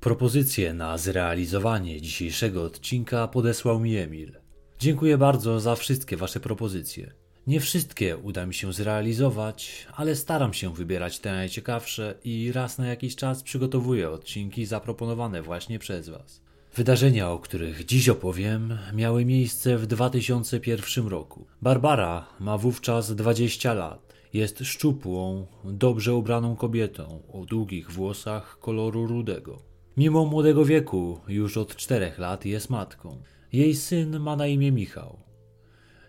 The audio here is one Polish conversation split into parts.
Propozycję na zrealizowanie dzisiejszego odcinka podesłał mi Emil. Dziękuję bardzo za wszystkie Wasze propozycje. Nie wszystkie uda mi się zrealizować, ale staram się wybierać te najciekawsze i raz na jakiś czas przygotowuję odcinki zaproponowane właśnie przez Was. Wydarzenia, o których dziś opowiem, miały miejsce w 2001 roku. Barbara ma wówczas 20 lat. Jest szczupłą, dobrze ubraną kobietą o długich włosach koloru rudego. Mimo młodego wieku, już od czterech lat jest matką. Jej syn ma na imię Michał.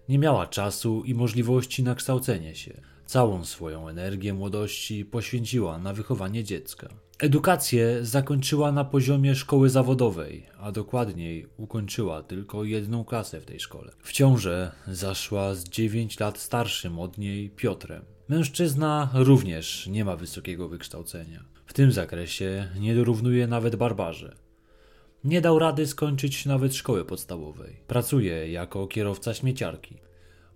Nie miała czasu i możliwości na kształcenie się. Całą swoją energię młodości poświęciła na wychowanie dziecka. Edukację zakończyła na poziomie szkoły zawodowej, a dokładniej ukończyła tylko jedną klasę w tej szkole. W ciążę zaszła z 9 lat starszym od niej Piotrem. Mężczyzna również nie ma wysokiego wykształcenia. W tym zakresie nie dorównuje nawet Barbarze. Nie dał rady skończyć nawet szkoły podstawowej. Pracuje jako kierowca śmieciarki.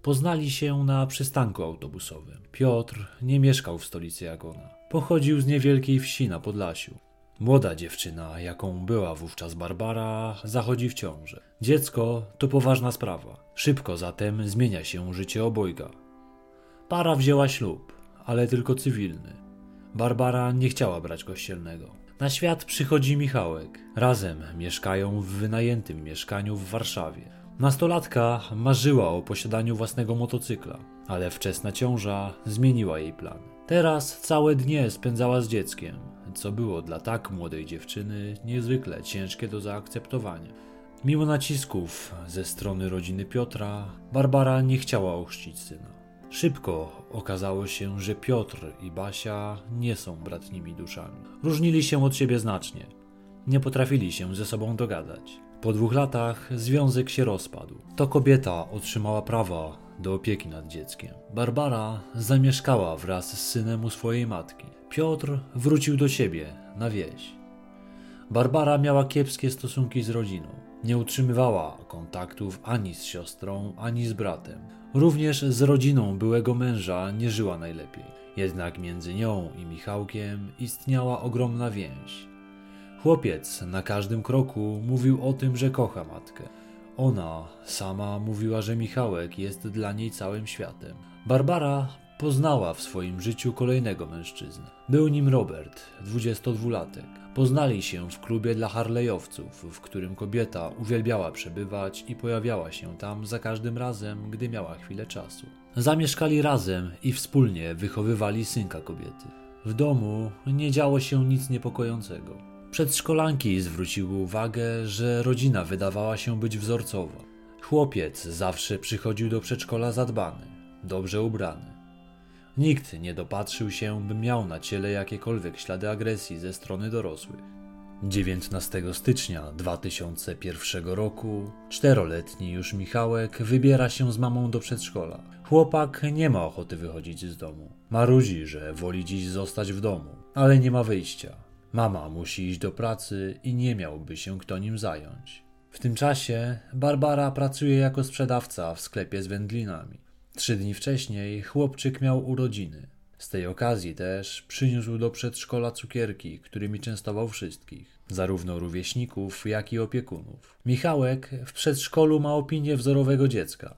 Poznali się na przystanku autobusowym. Piotr nie mieszkał w stolicy Jagona. Pochodził z niewielkiej wsi na Podlasiu. Młoda dziewczyna, jaką była wówczas Barbara, zachodzi w ciążę. Dziecko to poważna sprawa. Szybko zatem zmienia się życie obojga. Para wzięła ślub, ale tylko cywilny. Barbara nie chciała brać kościelnego. Na świat przychodzi Michałek. Razem mieszkają w wynajętym mieszkaniu w Warszawie. Nastolatka marzyła o posiadaniu własnego motocykla, ale wczesna ciąża zmieniła jej plany. Teraz całe dnie spędzała z dzieckiem, co było dla tak młodej dziewczyny niezwykle ciężkie do zaakceptowania. Mimo nacisków ze strony rodziny Piotra, Barbara nie chciała ochrzcić syna. Szybko okazało się, że Piotr i Basia nie są bratnimi duszami. Różnili się od siebie znacznie. Nie potrafili się ze sobą dogadać. Po dwóch latach związek się rozpadł. To kobieta otrzymała prawa do opieki nad dzieckiem. Barbara zamieszkała wraz z synem u swojej matki. Piotr wrócił do siebie na wieś. Barbara miała kiepskie stosunki z rodziną. Nie utrzymywała kontaktów ani z siostrą, ani z bratem. Również z rodziną byłego męża nie żyła najlepiej. Jednak między nią i Michałkiem istniała ogromna więź. Chłopiec na każdym kroku mówił o tym, że kocha matkę. Ona sama mówiła, że Michałek jest dla niej całym światem. Barbara poznała w swoim życiu kolejnego mężczyznę. Był nim Robert, 22-latek. Poznali się w klubie dla harlejowców, w którym kobieta uwielbiała przebywać i pojawiała się tam za każdym razem, gdy miała chwilę czasu. Zamieszkali razem i wspólnie wychowywali synka kobiety. W domu nie działo się nic niepokojącego. Przedszkolanki zwróciły uwagę, że rodzina wydawała się być wzorcowa. Chłopiec zawsze przychodził do przedszkola zadbany, dobrze ubrany. Nikt nie dopatrzył się, by miał na ciele jakiekolwiek ślady agresji ze strony dorosłych. 19 stycznia 2001 roku czteroletni już Michałek wybiera się z mamą do przedszkola. Chłopak nie ma ochoty wychodzić z domu. Marudzi, że woli dziś zostać w domu, ale nie ma wyjścia. Mama musi iść do pracy i nie miałby się kto nim zająć. W tym czasie Barbara pracuje jako sprzedawca w sklepie z wędlinami. Trzy dni wcześniej chłopczyk miał urodziny. Z tej okazji też przyniósł do przedszkola cukierki, którymi częstował wszystkich, zarówno rówieśników, jak i opiekunów. Michałek w przedszkolu ma opinię wzorowego dziecka.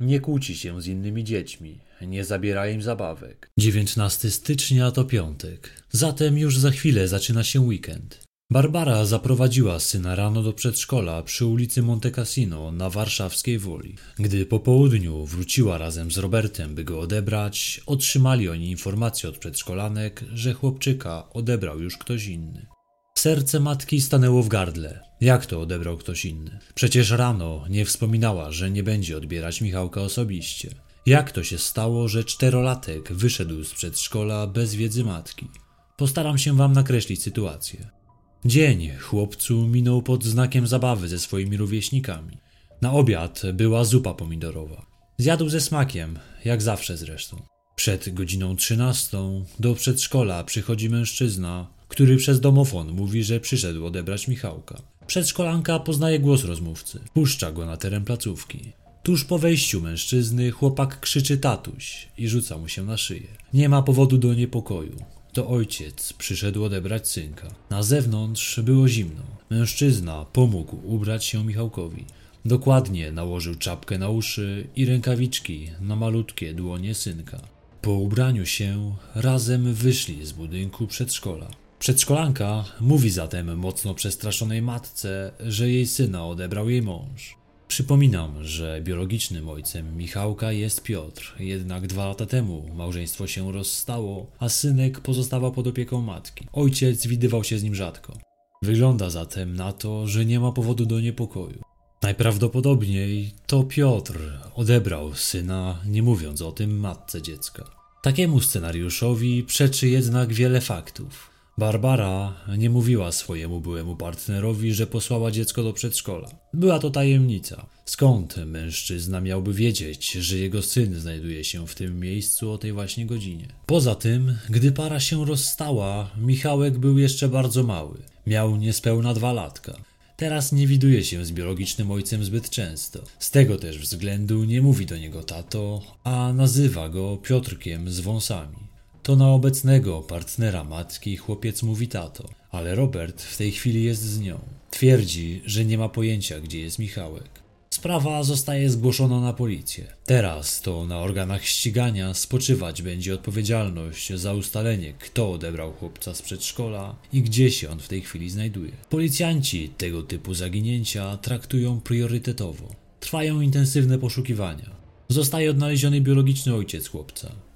Nie kłóci się z innymi dziećmi, nie zabiera im zabawek. 19 stycznia to piątek, zatem już za chwilę zaczyna się weekend. Barbara zaprowadziła syna rano do przedszkola przy ulicy Monte Cassino na warszawskiej Woli. Gdy po południu wróciła razem z Robertem, by go odebrać, otrzymali oni informację od przedszkolanek, że chłopczyka odebrał już ktoś inny. Serce matki stanęło w gardle. Jak to odebrał ktoś inny? Przecież rano nie wspominała, że nie będzie odbierać Michałka osobiście. Jak to się stało, że czterolatek wyszedł z przedszkola bez wiedzy matki? Postaram się wam nakreślić sytuację. Dzień chłopcu minął pod znakiem zabawy ze swoimi rówieśnikami. Na obiad była zupa pomidorowa. Zjadł ze smakiem, jak zawsze zresztą. Przed godziną trzynastą do przedszkola przychodzi mężczyzna, który przez domofon mówi, że przyszedł odebrać Michałka. Przedszkolanka poznaje głos rozmówcy. Puszcza go na teren placówki. Tuż po wejściu mężczyzny chłopak krzyczy tatuś i rzuca mu się na szyję. Nie ma powodu do niepokoju. To ojciec przyszedł odebrać synka. Na zewnątrz było zimno. Mężczyzna pomógł ubrać się Michałkowi. Dokładnie nałożył czapkę na uszy i rękawiczki na malutkie dłonie synka. Po ubraniu się razem wyszli z budynku przedszkola. Przedszkolanka mówi zatem mocno przestraszonej matce, że jej syna odebrał jej mąż. Przypominam, że biologicznym ojcem Michałka jest Piotr, jednak dwa lata temu małżeństwo się rozstało, a synek pozostawał pod opieką matki. Ojciec widywał się z nim rzadko. Wygląda zatem na to, że nie ma powodu do niepokoju. Najprawdopodobniej to Piotr odebrał syna, nie mówiąc o tym matce dziecka. Takiemu scenariuszowi przeczy jednak wiele faktów. Barbara nie mówiła swojemu byłemu partnerowi, że posłała dziecko do przedszkola. Była to tajemnica. Skąd mężczyzna miałby wiedzieć, że jego syn znajduje się w tym miejscu o tej właśnie godzinie? Poza tym, gdy para się rozstała, Michałek był jeszcze bardzo mały. Miał niespełna dwa latka. Teraz nie widuje się z biologicznym ojcem zbyt często. Z tego też względu nie mówi do niego tato, a nazywa go Piotrkiem z wąsami. To na obecnego partnera matki chłopiec mówi tato, ale Robert w tej chwili jest z nią. Twierdzi, że nie ma pojęcia, gdzie jest Michałek. Sprawa zostaje zgłoszona na policję. Teraz to na organach ścigania spoczywać będzie odpowiedzialność za ustalenie, kto odebrał chłopca z przedszkola i gdzie się on w tej chwili znajduje. Policjanci tego typu zaginięcia traktują priorytetowo. Trwają intensywne poszukiwania. Zostaje odnaleziony biologiczny ojciec chłopca,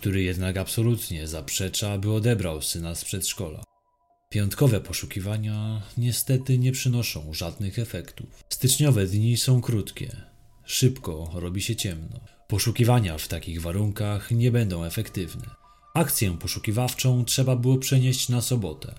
który jednak absolutnie zaprzecza, by odebrał syna z przedszkola. Piątkowe poszukiwania niestety nie przynoszą żadnych efektów. Styczniowe dni są krótkie. Szybko robi się ciemno. Poszukiwania w takich warunkach nie będą efektywne. Akcję poszukiwawczą trzeba było przenieść na sobotę.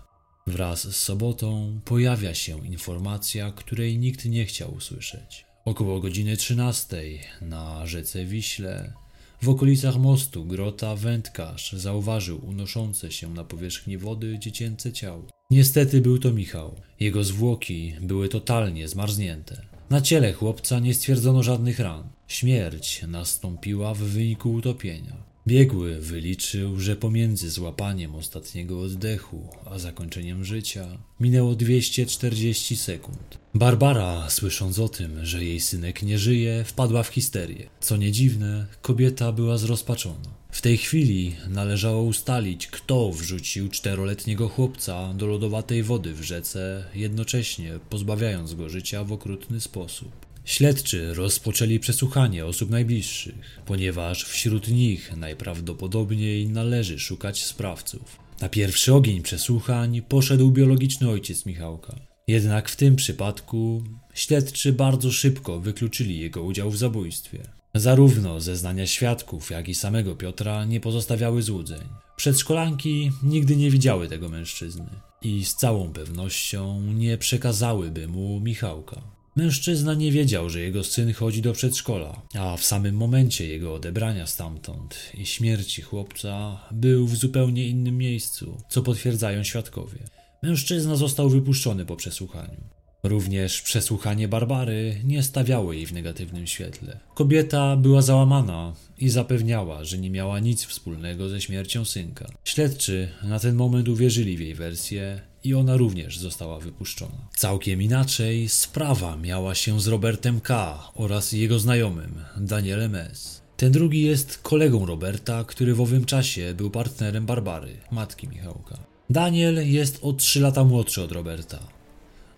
Wraz z sobotą pojawia się informacja, której nikt nie chciał usłyszeć. Około godziny 13 na rzece Wiśle w okolicach mostu Grota wędkarz zauważył unoszące się na powierzchni wody dziecięce ciało. Niestety był to Michał. Jego zwłoki były totalnie zmarznięte. Na ciele chłopca nie stwierdzono żadnych ran. Śmierć nastąpiła w wyniku utopienia. Biegły wyliczył, że pomiędzy złapaniem ostatniego oddechu a zakończeniem życia minęło 240 sekund. Barbara, słysząc o tym, że jej synek nie żyje, wpadła w histerię. Co nie dziwne, kobieta była zrozpaczona. W tej chwili należało ustalić, kto wrzucił czteroletniego chłopca do lodowatej wody w rzece, jednocześnie pozbawiając go życia w okrutny sposób. Śledczy rozpoczęli przesłuchanie osób najbliższych, ponieważ wśród nich najprawdopodobniej należy szukać sprawców. Na pierwszy ogień przesłuchań poszedł biologiczny ojciec Michałka. Jednak w tym przypadku śledczy bardzo szybko wykluczyli jego udział w zabójstwie. Zarówno zeznania świadków, jak i samego Piotra nie pozostawiały złudzeń. Przedszkolanki nigdy nie widziały tego mężczyzny i z całą pewnością nie przekazałyby mu Michałka. Mężczyzna nie wiedział, że jego syn chodzi do przedszkola, a w samym momencie jego odebrania stamtąd i śmierci chłopca był w zupełnie innym miejscu, co potwierdzają świadkowie. Mężczyzna został wypuszczony po przesłuchaniu. Również przesłuchanie Barbary nie stawiało jej w negatywnym świetle. Kobieta była załamana i zapewniała, że nie miała nic wspólnego ze śmiercią synka. Śledczy na ten moment uwierzyli w jej wersję i ona również została wypuszczona. Całkiem inaczej sprawa miała się z Robertem K. oraz jego znajomym, Danielem S. Ten drugi jest kolegą Roberta, który w owym czasie był partnerem Barbary, matki Michałka. Daniel jest o 3 lata młodszy od Roberta.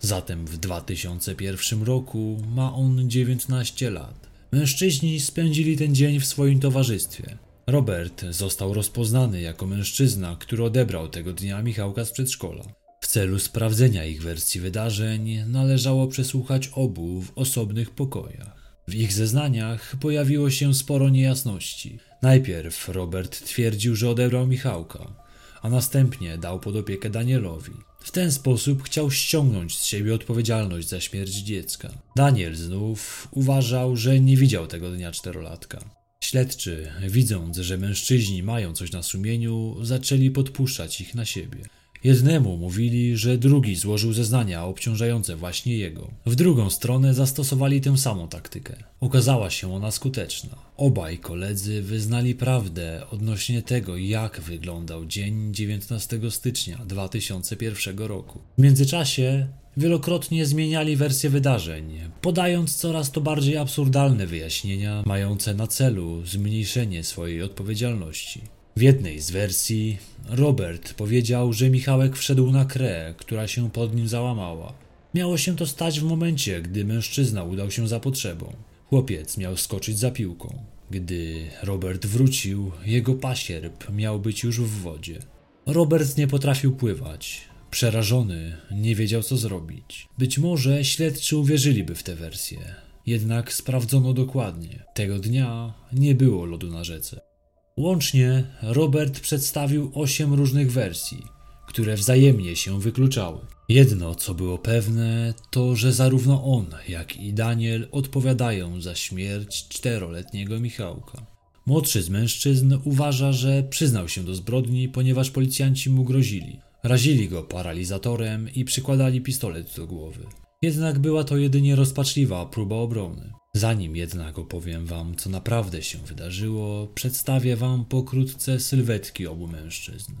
Zatem w 2001 roku ma on 19 lat. Mężczyźni spędzili ten dzień w swoim towarzystwie. Robert został rozpoznany jako mężczyzna, który odebrał tego dnia Michałka z przedszkola. W celu sprawdzenia ich wersji wydarzeń należało przesłuchać obu w osobnych pokojach. W ich zeznaniach pojawiło się sporo niejasności. Najpierw Robert twierdził, że odebrał Michałka, a następnie dał pod opiekę Danielowi. W ten sposób chciał ściągnąć z siebie odpowiedzialność za śmierć dziecka. Daniel znów uważał, że nie widział tego dnia czterolatka. Śledczy, widząc, że mężczyźni mają coś na sumieniu, zaczęli podpuszczać ich na siebie. Jednemu mówili, że drugi złożył zeznania obciążające właśnie jego. W drugą stronę zastosowali tę samą taktykę. Okazała się ona skuteczna. Obaj koledzy wyznali prawdę odnośnie tego, jak wyglądał dzień 19 stycznia 2001 roku. W międzyczasie wielokrotnie zmieniali wersję wydarzeń, podając coraz to bardziej absurdalne wyjaśnienia mające na celu zmniejszenie swojej odpowiedzialności. W jednej z wersji Robert powiedział, że Michałek wszedł na krę, która się pod nim załamała. Miało się to stać w momencie, gdy mężczyzna udał się za potrzebą. Chłopiec miał skoczyć za piłką. Gdy Robert wrócił, jego pasierb miał być już w wodzie. Robert nie potrafił pływać. Przerażony, nie wiedział co zrobić. Być może śledczy uwierzyliby w tę wersję. Jednak sprawdzono dokładnie. Tego dnia nie było lodu na rzece. Łącznie Robert przedstawił osiem różnych wersji, które wzajemnie się wykluczały. Jedno, co było pewne, to że zarówno on, jak i Daniel odpowiadają za śmierć czteroletniego Michałka. Młodszy z mężczyzn uważa, że przyznał się do zbrodni, ponieważ policjanci mu grozili. Razili go paralizatorem i przykładali pistolet do głowy. Jednak była to jedynie rozpaczliwa próba obrony. Zanim jednak opowiem wam, co naprawdę się wydarzyło, przedstawię wam pokrótce sylwetki obu mężczyzn.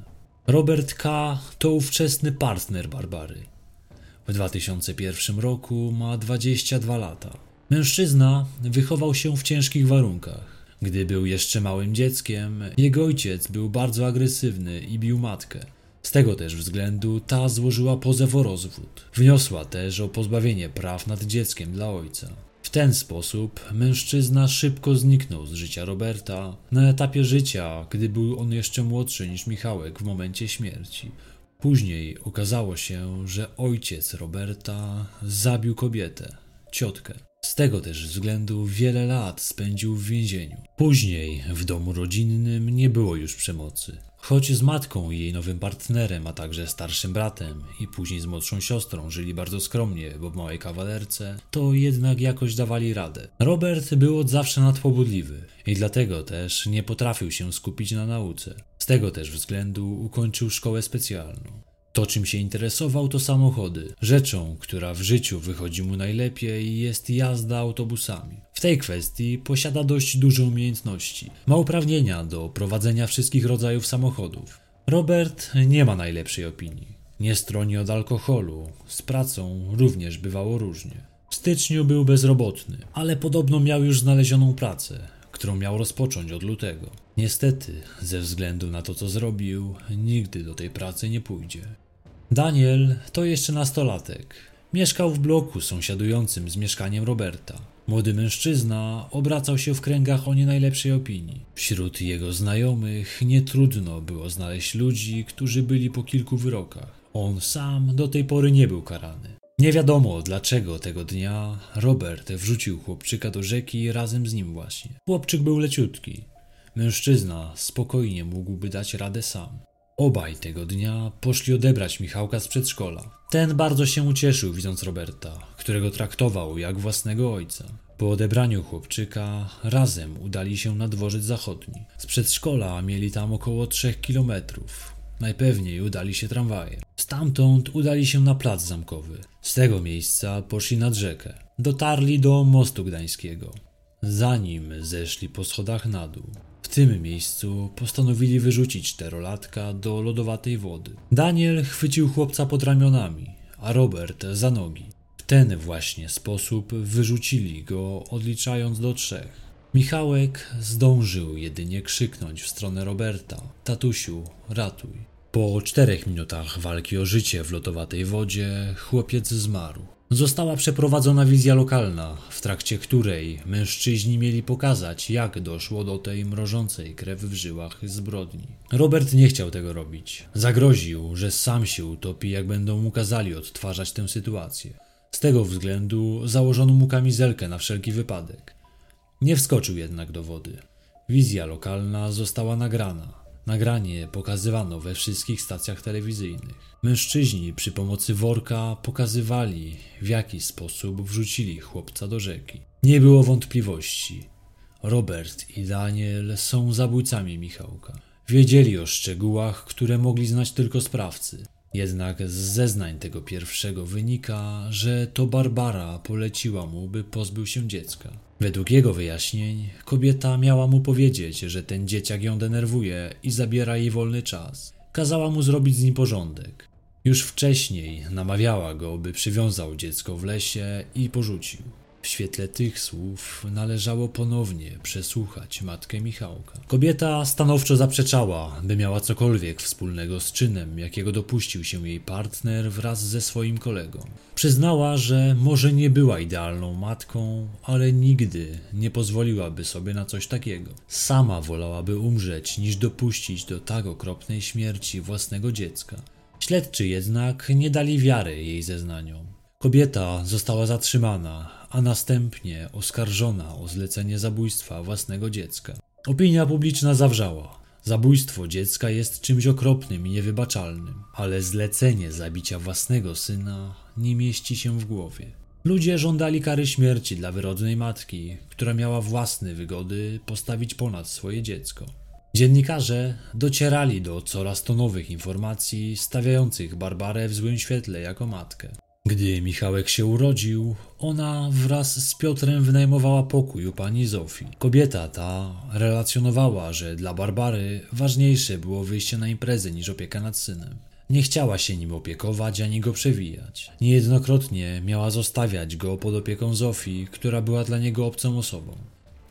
Robert K. to ówczesny partner Barbary. W 2001 roku ma 22 lata. Mężczyzna wychował się w ciężkich warunkach. Gdy był jeszcze małym dzieckiem, jego ojciec był bardzo agresywny i bił matkę. Z tego też względu ta złożyła pozew o rozwód. Wniosła też o pozbawienie praw nad dzieckiem dla ojca. Ten sposób mężczyzna szybko zniknął z życia Roberta na etapie życia, gdy był on jeszcze młodszy niż Michałek w momencie śmierci. Później okazało się, że ojciec Roberta zabił kobietę, ciotkę. Z tego też względu wiele lat spędził w więzieniu. Później w domu rodzinnym nie było już przemocy. Choć z matką i jej nowym partnerem, a także starszym bratem i później z młodszą siostrą żyli bardzo skromnie, bo w małej kawalerce, to jednak jakoś dawali radę. Robert był od zawsze nadpobudliwy i dlatego też nie potrafił się skupić na nauce. Z tego też względu ukończył szkołę specjalną. To, czym się interesował, to samochody. Rzeczą, która w życiu wychodzi mu najlepiej, jest jazda autobusami. W tej kwestii posiada dość duże umiejętności. Ma uprawnienia do prowadzenia wszystkich rodzajów samochodów. Robert nie ma najlepszej opinii. Nie stroni od alkoholu, z pracą również bywało różnie. W styczniu był bezrobotny, ale podobno miał już znalezioną pracę, którą miał rozpocząć od lutego. Niestety, ze względu na to, co zrobił, nigdy do tej pracy nie pójdzie. Daniel to jeszcze nastolatek. Mieszkał w bloku sąsiadującym z mieszkaniem Roberta. Młody mężczyzna obracał się w kręgach o nie najlepszej opinii. Wśród jego znajomych nie trudno było znaleźć ludzi, którzy byli po kilku wyrokach. On sam do tej pory nie był karany. Nie wiadomo dlaczego tego dnia Robert wrzucił chłopczyka do rzeki razem z nim właśnie. Chłopczyk był leciutki. Mężczyzna spokojnie mógłby dać radę sam. Obaj tego dnia poszli odebrać Michałka z przedszkola. Ten bardzo się ucieszył, widząc Roberta, którego traktował jak własnego ojca. Po odebraniu chłopczyka razem udali się na dworzec zachodni. Z przedszkola mieli tam około trzech kilometrów. Najpewniej udali się tramwajem. Stamtąd udali się na plac zamkowy. Z tego miejsca poszli nad rzekę. Dotarli do mostu gdańskiego. Zanim zeszli po schodach na dół, tym miejscu postanowili wyrzucić czterolatka do lodowatej wody. Daniel chwycił chłopca pod ramionami, a Robert za nogi. W ten właśnie sposób wyrzucili go, odliczając do trzech. Michałek zdążył jedynie krzyknąć w stronę Roberta: Tatusiu, ratuj. Po czterech minutach walki o życie w lodowatej wodzie chłopiec zmarł. Została przeprowadzona wizja lokalna, w trakcie której mężczyźni mieli pokazać, jak doszło do tej mrożącej krew w żyłach zbrodni. Robert nie chciał tego robić. Zagroził, że sam się utopi, jak będą mu kazali odtwarzać tę sytuację. Z tego względu założono mu kamizelkę na wszelki wypadek. Nie wskoczył jednak do wody. Wizja lokalna została nagrana. Nagranie pokazywano we wszystkich stacjach telewizyjnych. Mężczyźni przy pomocy worka pokazywali, w jaki sposób wrzucili chłopca do rzeki. Nie było wątpliwości. Robert i Daniel są zabójcami Michałka. Wiedzieli o szczegółach, które mogli znać tylko sprawcy. Jednak z zeznań tego pierwszego wynika, że to Barbara poleciła mu, by pozbył się dziecka. Według jego wyjaśnień, kobieta miała mu powiedzieć, że ten dzieciak ją denerwuje i zabiera jej wolny czas. Kazała mu zrobić z nim porządek. Już wcześniej namawiała go, by przywiązał dziecko w lesie i porzucił. W świetle tych słów należało ponownie przesłuchać matkę Michałka. Kobieta stanowczo zaprzeczała, by miała cokolwiek wspólnego z czynem, jakiego dopuścił się jej partner wraz ze swoim kolegą. Przyznała, że może nie była idealną matką, ale nigdy nie pozwoliłaby sobie na coś takiego. Sama wolałaby umrzeć, niż dopuścić do tak okropnej śmierci własnego dziecka. Śledczy jednak nie dali wiary jej zeznaniom. Kobieta została zatrzymana, a następnie oskarżona o zlecenie zabójstwa własnego dziecka. Opinia publiczna zawrzała. Zabójstwo dziecka jest czymś okropnym i niewybaczalnym, ale zlecenie zabicia własnego syna nie mieści się w głowie. Ludzie żądali kary śmierci dla wyrodnej matki, która miała własne wygody postawić ponad swoje dziecko. Dziennikarze docierali do coraz to nowych informacji stawiających Barbarę w złym świetle jako matkę. Gdy Michałek się urodził, ona wraz z Piotrem wynajmowała pokój u pani Zofii. Kobieta ta relacjonowała, że dla Barbary ważniejsze było wyjście na imprezę niż opieka nad synem. Nie chciała się nim opiekować ani go przewijać. Niejednokrotnie miała zostawiać go pod opieką Zofii, która była dla niego obcą osobą.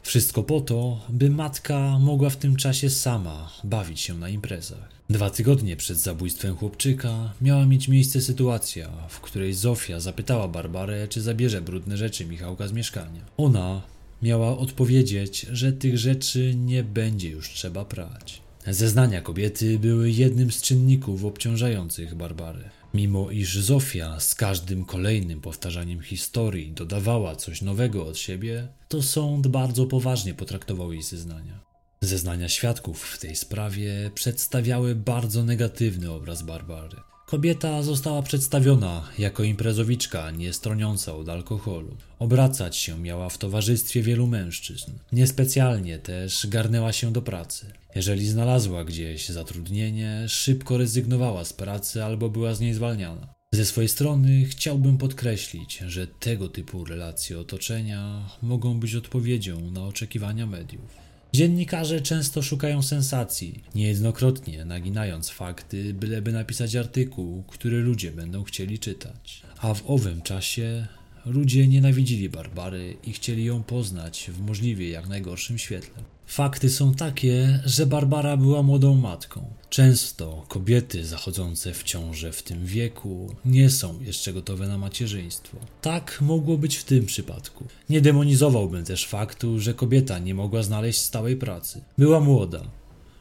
Wszystko po to, by matka mogła w tym czasie sama bawić się na imprezach. Dwa tygodnie przed zabójstwem chłopczyka miała mieć miejsce sytuacja, w której Zofia zapytała Barbarę, czy zabierze brudne rzeczy Michałka z mieszkania. Ona miała odpowiedzieć, że tych rzeczy nie będzie już trzeba prać. Zeznania kobiety były jednym z czynników obciążających Barbarę. Mimo iż Zofia z każdym kolejnym powtarzaniem historii dodawała coś nowego od siebie, to sąd bardzo poważnie potraktował jej zeznania. Zeznania świadków w tej sprawie przedstawiały bardzo negatywny obraz Barbary. Kobieta została przedstawiona jako imprezowiczka niestroniąca od alkoholu. Obracać się miała w towarzystwie wielu mężczyzn. Niespecjalnie też garnęła się do pracy. Jeżeli znalazła gdzieś zatrudnienie, szybko rezygnowała z pracy albo była z niej zwalniana. Ze swojej strony chciałbym podkreślić, że tego typu relacje otoczenia mogą być odpowiedzią na oczekiwania mediów. Dziennikarze często szukają sensacji, niejednokrotnie naginając fakty, byleby napisać artykuł, który ludzie będą chcieli czytać. A w owym czasie ludzie nienawidzili Barbary i chcieli ją poznać w możliwie jak najgorszym świetle. Fakty są takie, że Barbara była młodą matką. Często kobiety zachodzące w ciążę w tym wieku nie są jeszcze gotowe na macierzyństwo. Tak mogło być w tym przypadku. Nie demonizowałbym też faktu, że kobieta nie mogła znaleźć stałej pracy. Była młoda.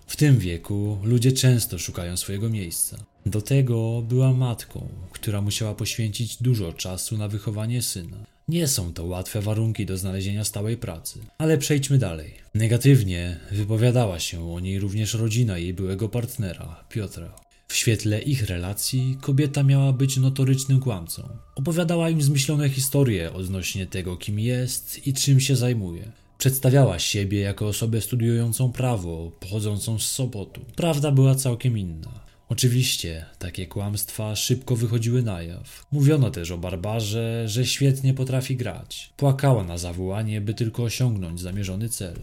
W tym wieku ludzie często szukają swojego miejsca. Do tego była matką, która musiała poświęcić dużo czasu na wychowanie syna. Nie są to łatwe warunki do znalezienia stałej pracy. Ale przejdźmy dalej. Negatywnie wypowiadała się o niej również rodzina jej byłego partnera, Piotra. W świetle ich relacji kobieta miała być notorycznym kłamcą. Opowiadała im zmyślone historie odnośnie tego, kim jest i czym się zajmuje. Przedstawiała siebie jako osobę studiującą prawo, pochodzącą z Sopotu. Prawda była całkiem inna. Oczywiście, takie kłamstwa szybko wychodziły na jaw. Mówiono też o Barbarze, że świetnie potrafi grać. Płakała na zawołanie, by tylko osiągnąć zamierzony cel.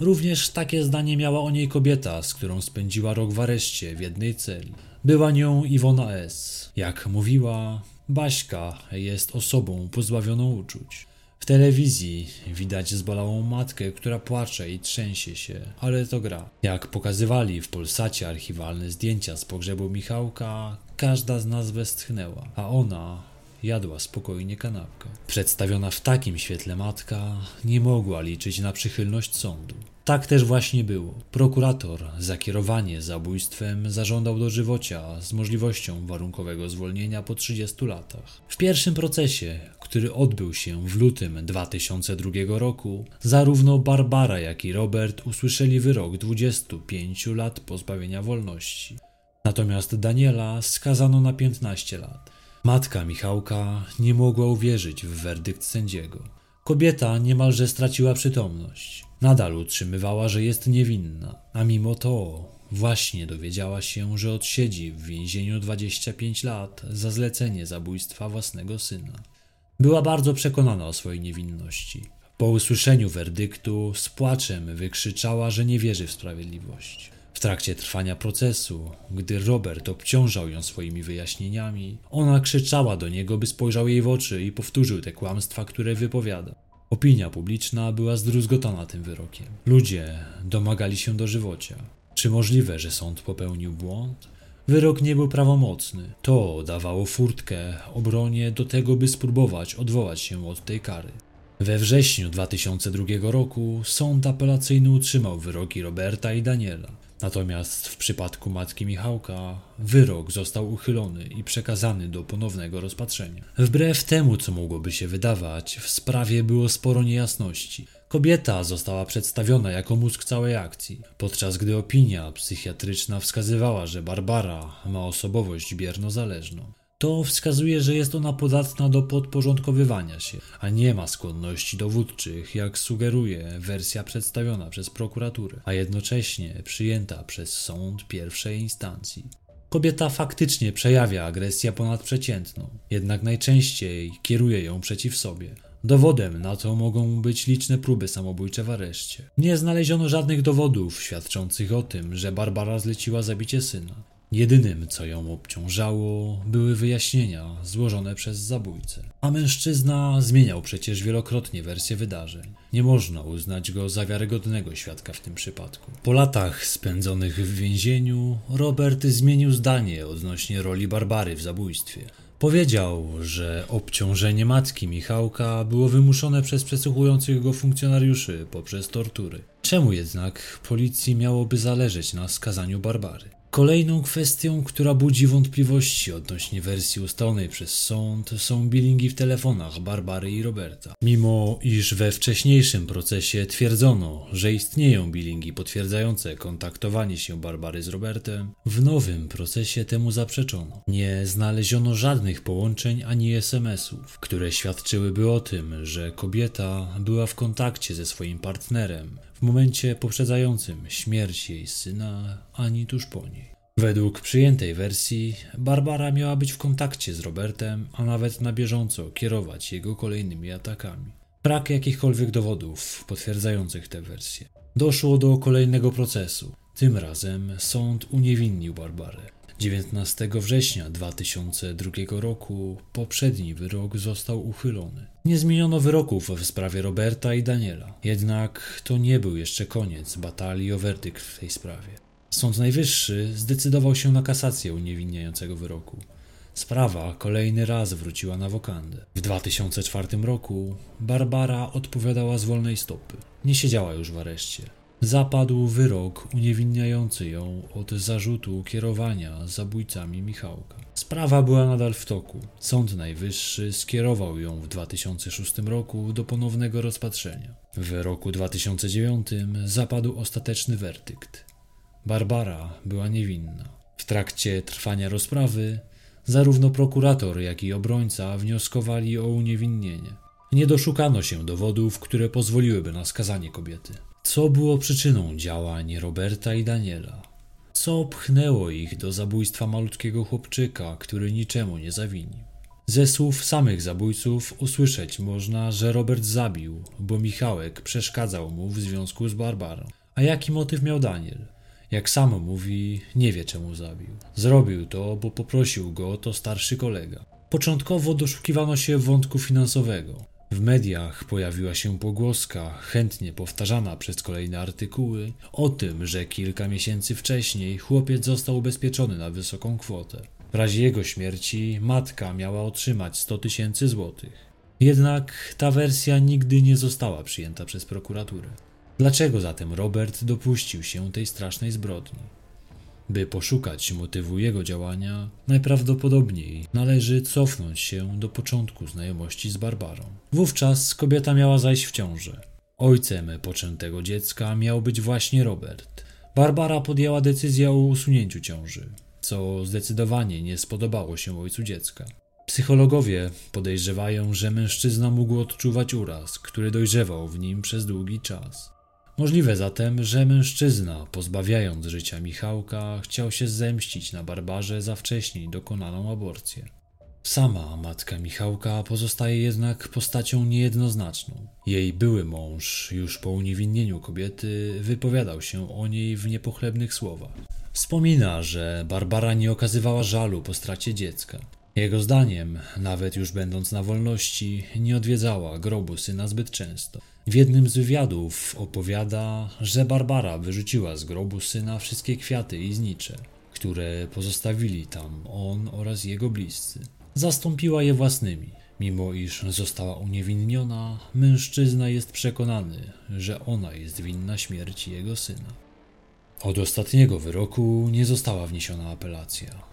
Również takie zdanie miała o niej kobieta, z którą spędziła rok w areszcie w jednej celi. Była nią Iwona S. Jak mówiła, Baśka jest osobą pozbawioną uczuć. Telewizji widać zbolałą matkę, która płacze i trzęsie się, ale to gra. Jak pokazywali w Polsacie archiwalne zdjęcia z pogrzebu Michałka, każda z nas westchnęła, a ona jadła spokojnie kanapkę. Przedstawiona w takim świetle matka nie mogła liczyć na przychylność sądu. Tak też właśnie było. Prokurator za kierowanie zabójstwem zażądał dożywocia z możliwością warunkowego zwolnienia po 30 latach. W pierwszym procesie, który odbył się w lutym 2002 roku, zarówno Barbara, jak i Robert usłyszeli wyrok 25 lat pozbawienia wolności. Natomiast Daniela skazano na 15 lat. Matka Michałka nie mogła uwierzyć w werdykt sędziego. Kobieta niemalże straciła przytomność. Nadal utrzymywała, że jest niewinna, a mimo to właśnie dowiedziała się, że odsiedzi w więzieniu 25 lat za zlecenie zabójstwa własnego syna. Była bardzo przekonana o swojej niewinności. Po usłyszeniu werdyktu z płaczem wykrzyczała, że nie wierzy w sprawiedliwość. W trakcie trwania procesu, gdy Robert obciążał ją swoimi wyjaśnieniami, ona krzyczała do niego, by spojrzał jej w oczy i powtórzył te kłamstwa, które wypowiada. Opinia publiczna była zdruzgotana tym wyrokiem. Ludzie domagali się dożywocia. Czy możliwe, że sąd popełnił błąd? Wyrok nie był prawomocny. To dawało furtkę obronie do tego, by spróbować odwołać się od tej kary. We wrześniu 2002 roku sąd apelacyjny utrzymał wyroki Roberta i Daniela. Natomiast w przypadku matki Michałka wyrok został uchylony i przekazany do ponownego rozpatrzenia. Wbrew temu, co mogłoby się wydawać, w sprawie było sporo niejasności. Kobieta została przedstawiona jako mózg całej akcji, podczas gdy opinia psychiatryczna wskazywała, że Barbara ma osobowość bierno-zależną. To wskazuje, że jest ona podatna do podporządkowywania się, a nie ma skłonności dowódczych, jak sugeruje wersja przedstawiona przez prokuraturę, a jednocześnie przyjęta przez sąd pierwszej instancji. Kobieta faktycznie przejawia agresję ponadprzeciętną, jednak najczęściej kieruje ją przeciw sobie. Dowodem na to mogą być liczne próby samobójcze w areszcie. Nie znaleziono żadnych dowodów świadczących o tym, że Barbara zleciła zabicie syna. Jedynym, co ją obciążało, były wyjaśnienia złożone przez zabójcę. A mężczyzna zmieniał przecież wielokrotnie wersję wydarzeń. Nie można uznać go za wiarygodnego świadka w tym przypadku. Po latach spędzonych w więzieniu, Robert zmienił zdanie odnośnie roli Barbary w zabójstwie. Powiedział, że obciążenie matki Michałka było wymuszone przez przesłuchujących go funkcjonariuszy poprzez tortury. Czemu jednak policji miałoby zależeć na skazaniu Barbary? Kolejną kwestią, która budzi wątpliwości odnośnie wersji ustalonej przez sąd, są billingi w telefonach Barbary i Roberta. Mimo iż we wcześniejszym procesie twierdzono, że istnieją billingi potwierdzające kontaktowanie się Barbary z Robertem, w nowym procesie temu zaprzeczono. Nie znaleziono żadnych połączeń ani SMS-ów, które świadczyłyby o tym, że kobieta była w kontakcie ze swoim partnerem w momencie poprzedzającym śmierć jej syna, ani tuż po niej. Według przyjętej wersji, Barbara miała być w kontakcie z Robertem, a nawet na bieżąco kierować jego kolejnymi atakami. Brak jakichkolwiek dowodów potwierdzających tę wersję. Doszło do kolejnego procesu. Tym razem sąd uniewinnił Barbarę. 19 września 2002 roku poprzedni wyrok został uchylony. Nie zmieniono wyroków w sprawie Roberta i Daniela, jednak to nie był jeszcze koniec batalii o werdykt w tej sprawie. Sąd Najwyższy zdecydował się na kasację uniewinniającego wyroku. Sprawa kolejny raz wróciła na wokandę. W 2004 roku Barbara odpowiadała z wolnej stopy. Nie siedziała już w areszcie. Zapadł wyrok uniewinniający ją od zarzutu kierowania zabójcami Michałka. Sprawa była nadal w toku. Sąd Najwyższy skierował ją w 2006 roku do ponownego rozpatrzenia. W roku 2009 zapadł ostateczny werdykt. Barbara była niewinna. W trakcie trwania rozprawy zarówno prokurator, jak i obrońca wnioskowali o uniewinnienie. Nie doszukano się dowodów, które pozwoliłyby na skazanie kobiety. Co było przyczyną działań Roberta i Daniela? Co pchnęło ich do zabójstwa malutkiego chłopczyka, który niczemu nie zawinił? Ze słów samych zabójców usłyszeć można, że Robert zabił, bo Michałek przeszkadzał mu w związku z Barbarą. A jaki motyw miał Daniel? Jak sam mówi, nie wie czemu zabił. Zrobił to, bo poprosił go to starszy kolega. Początkowo doszukiwano się wątku finansowego. W mediach pojawiła się pogłoska, chętnie powtarzana przez kolejne artykuły, o tym, że kilka miesięcy wcześniej chłopiec został ubezpieczony na wysoką kwotę. W razie jego śmierci matka miała otrzymać 100 tysięcy złotych. Jednak ta wersja nigdy nie została przyjęta przez prokuraturę. Dlaczego zatem Robert dopuścił się tej strasznej zbrodni? By poszukać motywu jego działania, najprawdopodobniej należy cofnąć się do początku znajomości z Barbarą. Wówczas kobieta miała zajść w ciążę. Ojcem poczętego dziecka miał być właśnie Robert. Barbara podjęła decyzję o usunięciu ciąży, co zdecydowanie nie spodobało się ojcu dziecka. Psychologowie podejrzewają, że mężczyzna mógł odczuwać uraz, który dojrzewał w nim przez długi czas. Możliwe zatem, że mężczyzna, pozbawiając życia Michałka, chciał się zemścić na barbarze za wcześniej dokonaną aborcję. Sama matka Michałka pozostaje jednak postacią niejednoznaczną. Jej były mąż, już po uniewinnieniu kobiety, wypowiadał się o niej w niepochlebnych słowach. Wspomina, że Barbara nie okazywała żalu po stracie dziecka. Jego zdaniem, nawet już będąc na wolności, nie odwiedzała grobu syna zbyt często. W jednym z wywiadów opowiada, że Barbara wyrzuciła z grobu syna wszystkie kwiaty i znicze, które pozostawili tam on oraz jego bliscy. Zastąpiła je własnymi. Mimo iż została uniewinniona, mężczyzna jest przekonany, że ona jest winna śmierci jego syna. Od ostatniego wyroku nie została wniesiona apelacja.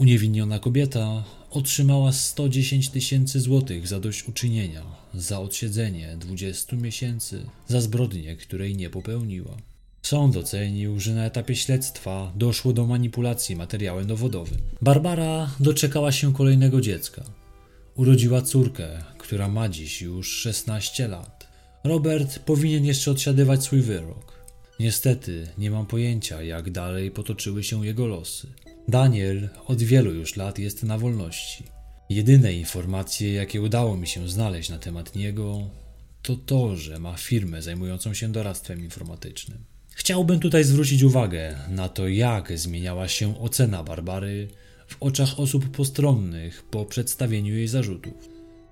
Uniewinniona kobieta otrzymała 110 tysięcy złotych zadośćuczynienia za odsiedzenie 20 miesięcy za zbrodnię, której nie popełniła. Sąd ocenił, że na etapie śledztwa doszło do manipulacji materiałem dowodowym. Barbara doczekała się kolejnego dziecka. Urodziła córkę, która ma dziś już 16 lat. Robert powinien jeszcze odsiadywać swój wyrok. Niestety nie mam pojęcia, jak dalej potoczyły się jego losy. Daniel od wielu już lat jest na wolności. Jedyne informacje, jakie udało mi się znaleźć na temat niego, to to, że ma firmę zajmującą się doradztwem informatycznym. Chciałbym tutaj zwrócić uwagę na to, jak zmieniała się ocena Barbary w oczach osób postronnych po przedstawieniu jej zarzutów.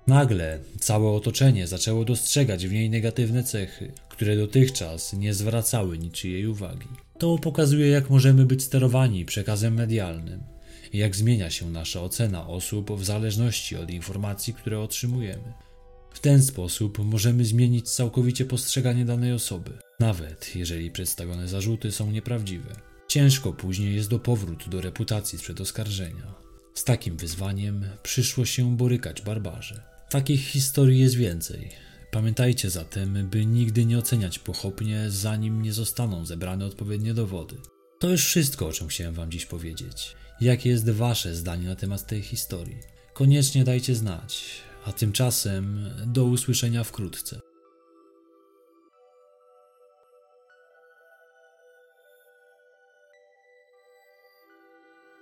Nagle całe otoczenie zaczęło dostrzegać w niej negatywne cechy, które dotychczas nie zwracały niczyjej uwagi. To pokazuje, jak możemy być sterowani przekazem medialnym i jak zmienia się nasza ocena osób w zależności od informacji, które otrzymujemy. W ten sposób możemy zmienić całkowicie postrzeganie danej osoby, nawet jeżeli przedstawione zarzuty są nieprawdziwe. Ciężko później jest do powrót do reputacji sprzed oskarżenia. Z takim wyzwaniem przyszło się borykać barbarze. Takich historii jest więcej. Pamiętajcie zatem, by nigdy nie oceniać pochopnie, zanim nie zostaną zebrane odpowiednie dowody. To już wszystko, o czym chciałem Wam dziś powiedzieć. Jakie jest Wasze zdanie na temat tej historii? Koniecznie dajcie znać, a tymczasem do usłyszenia wkrótce.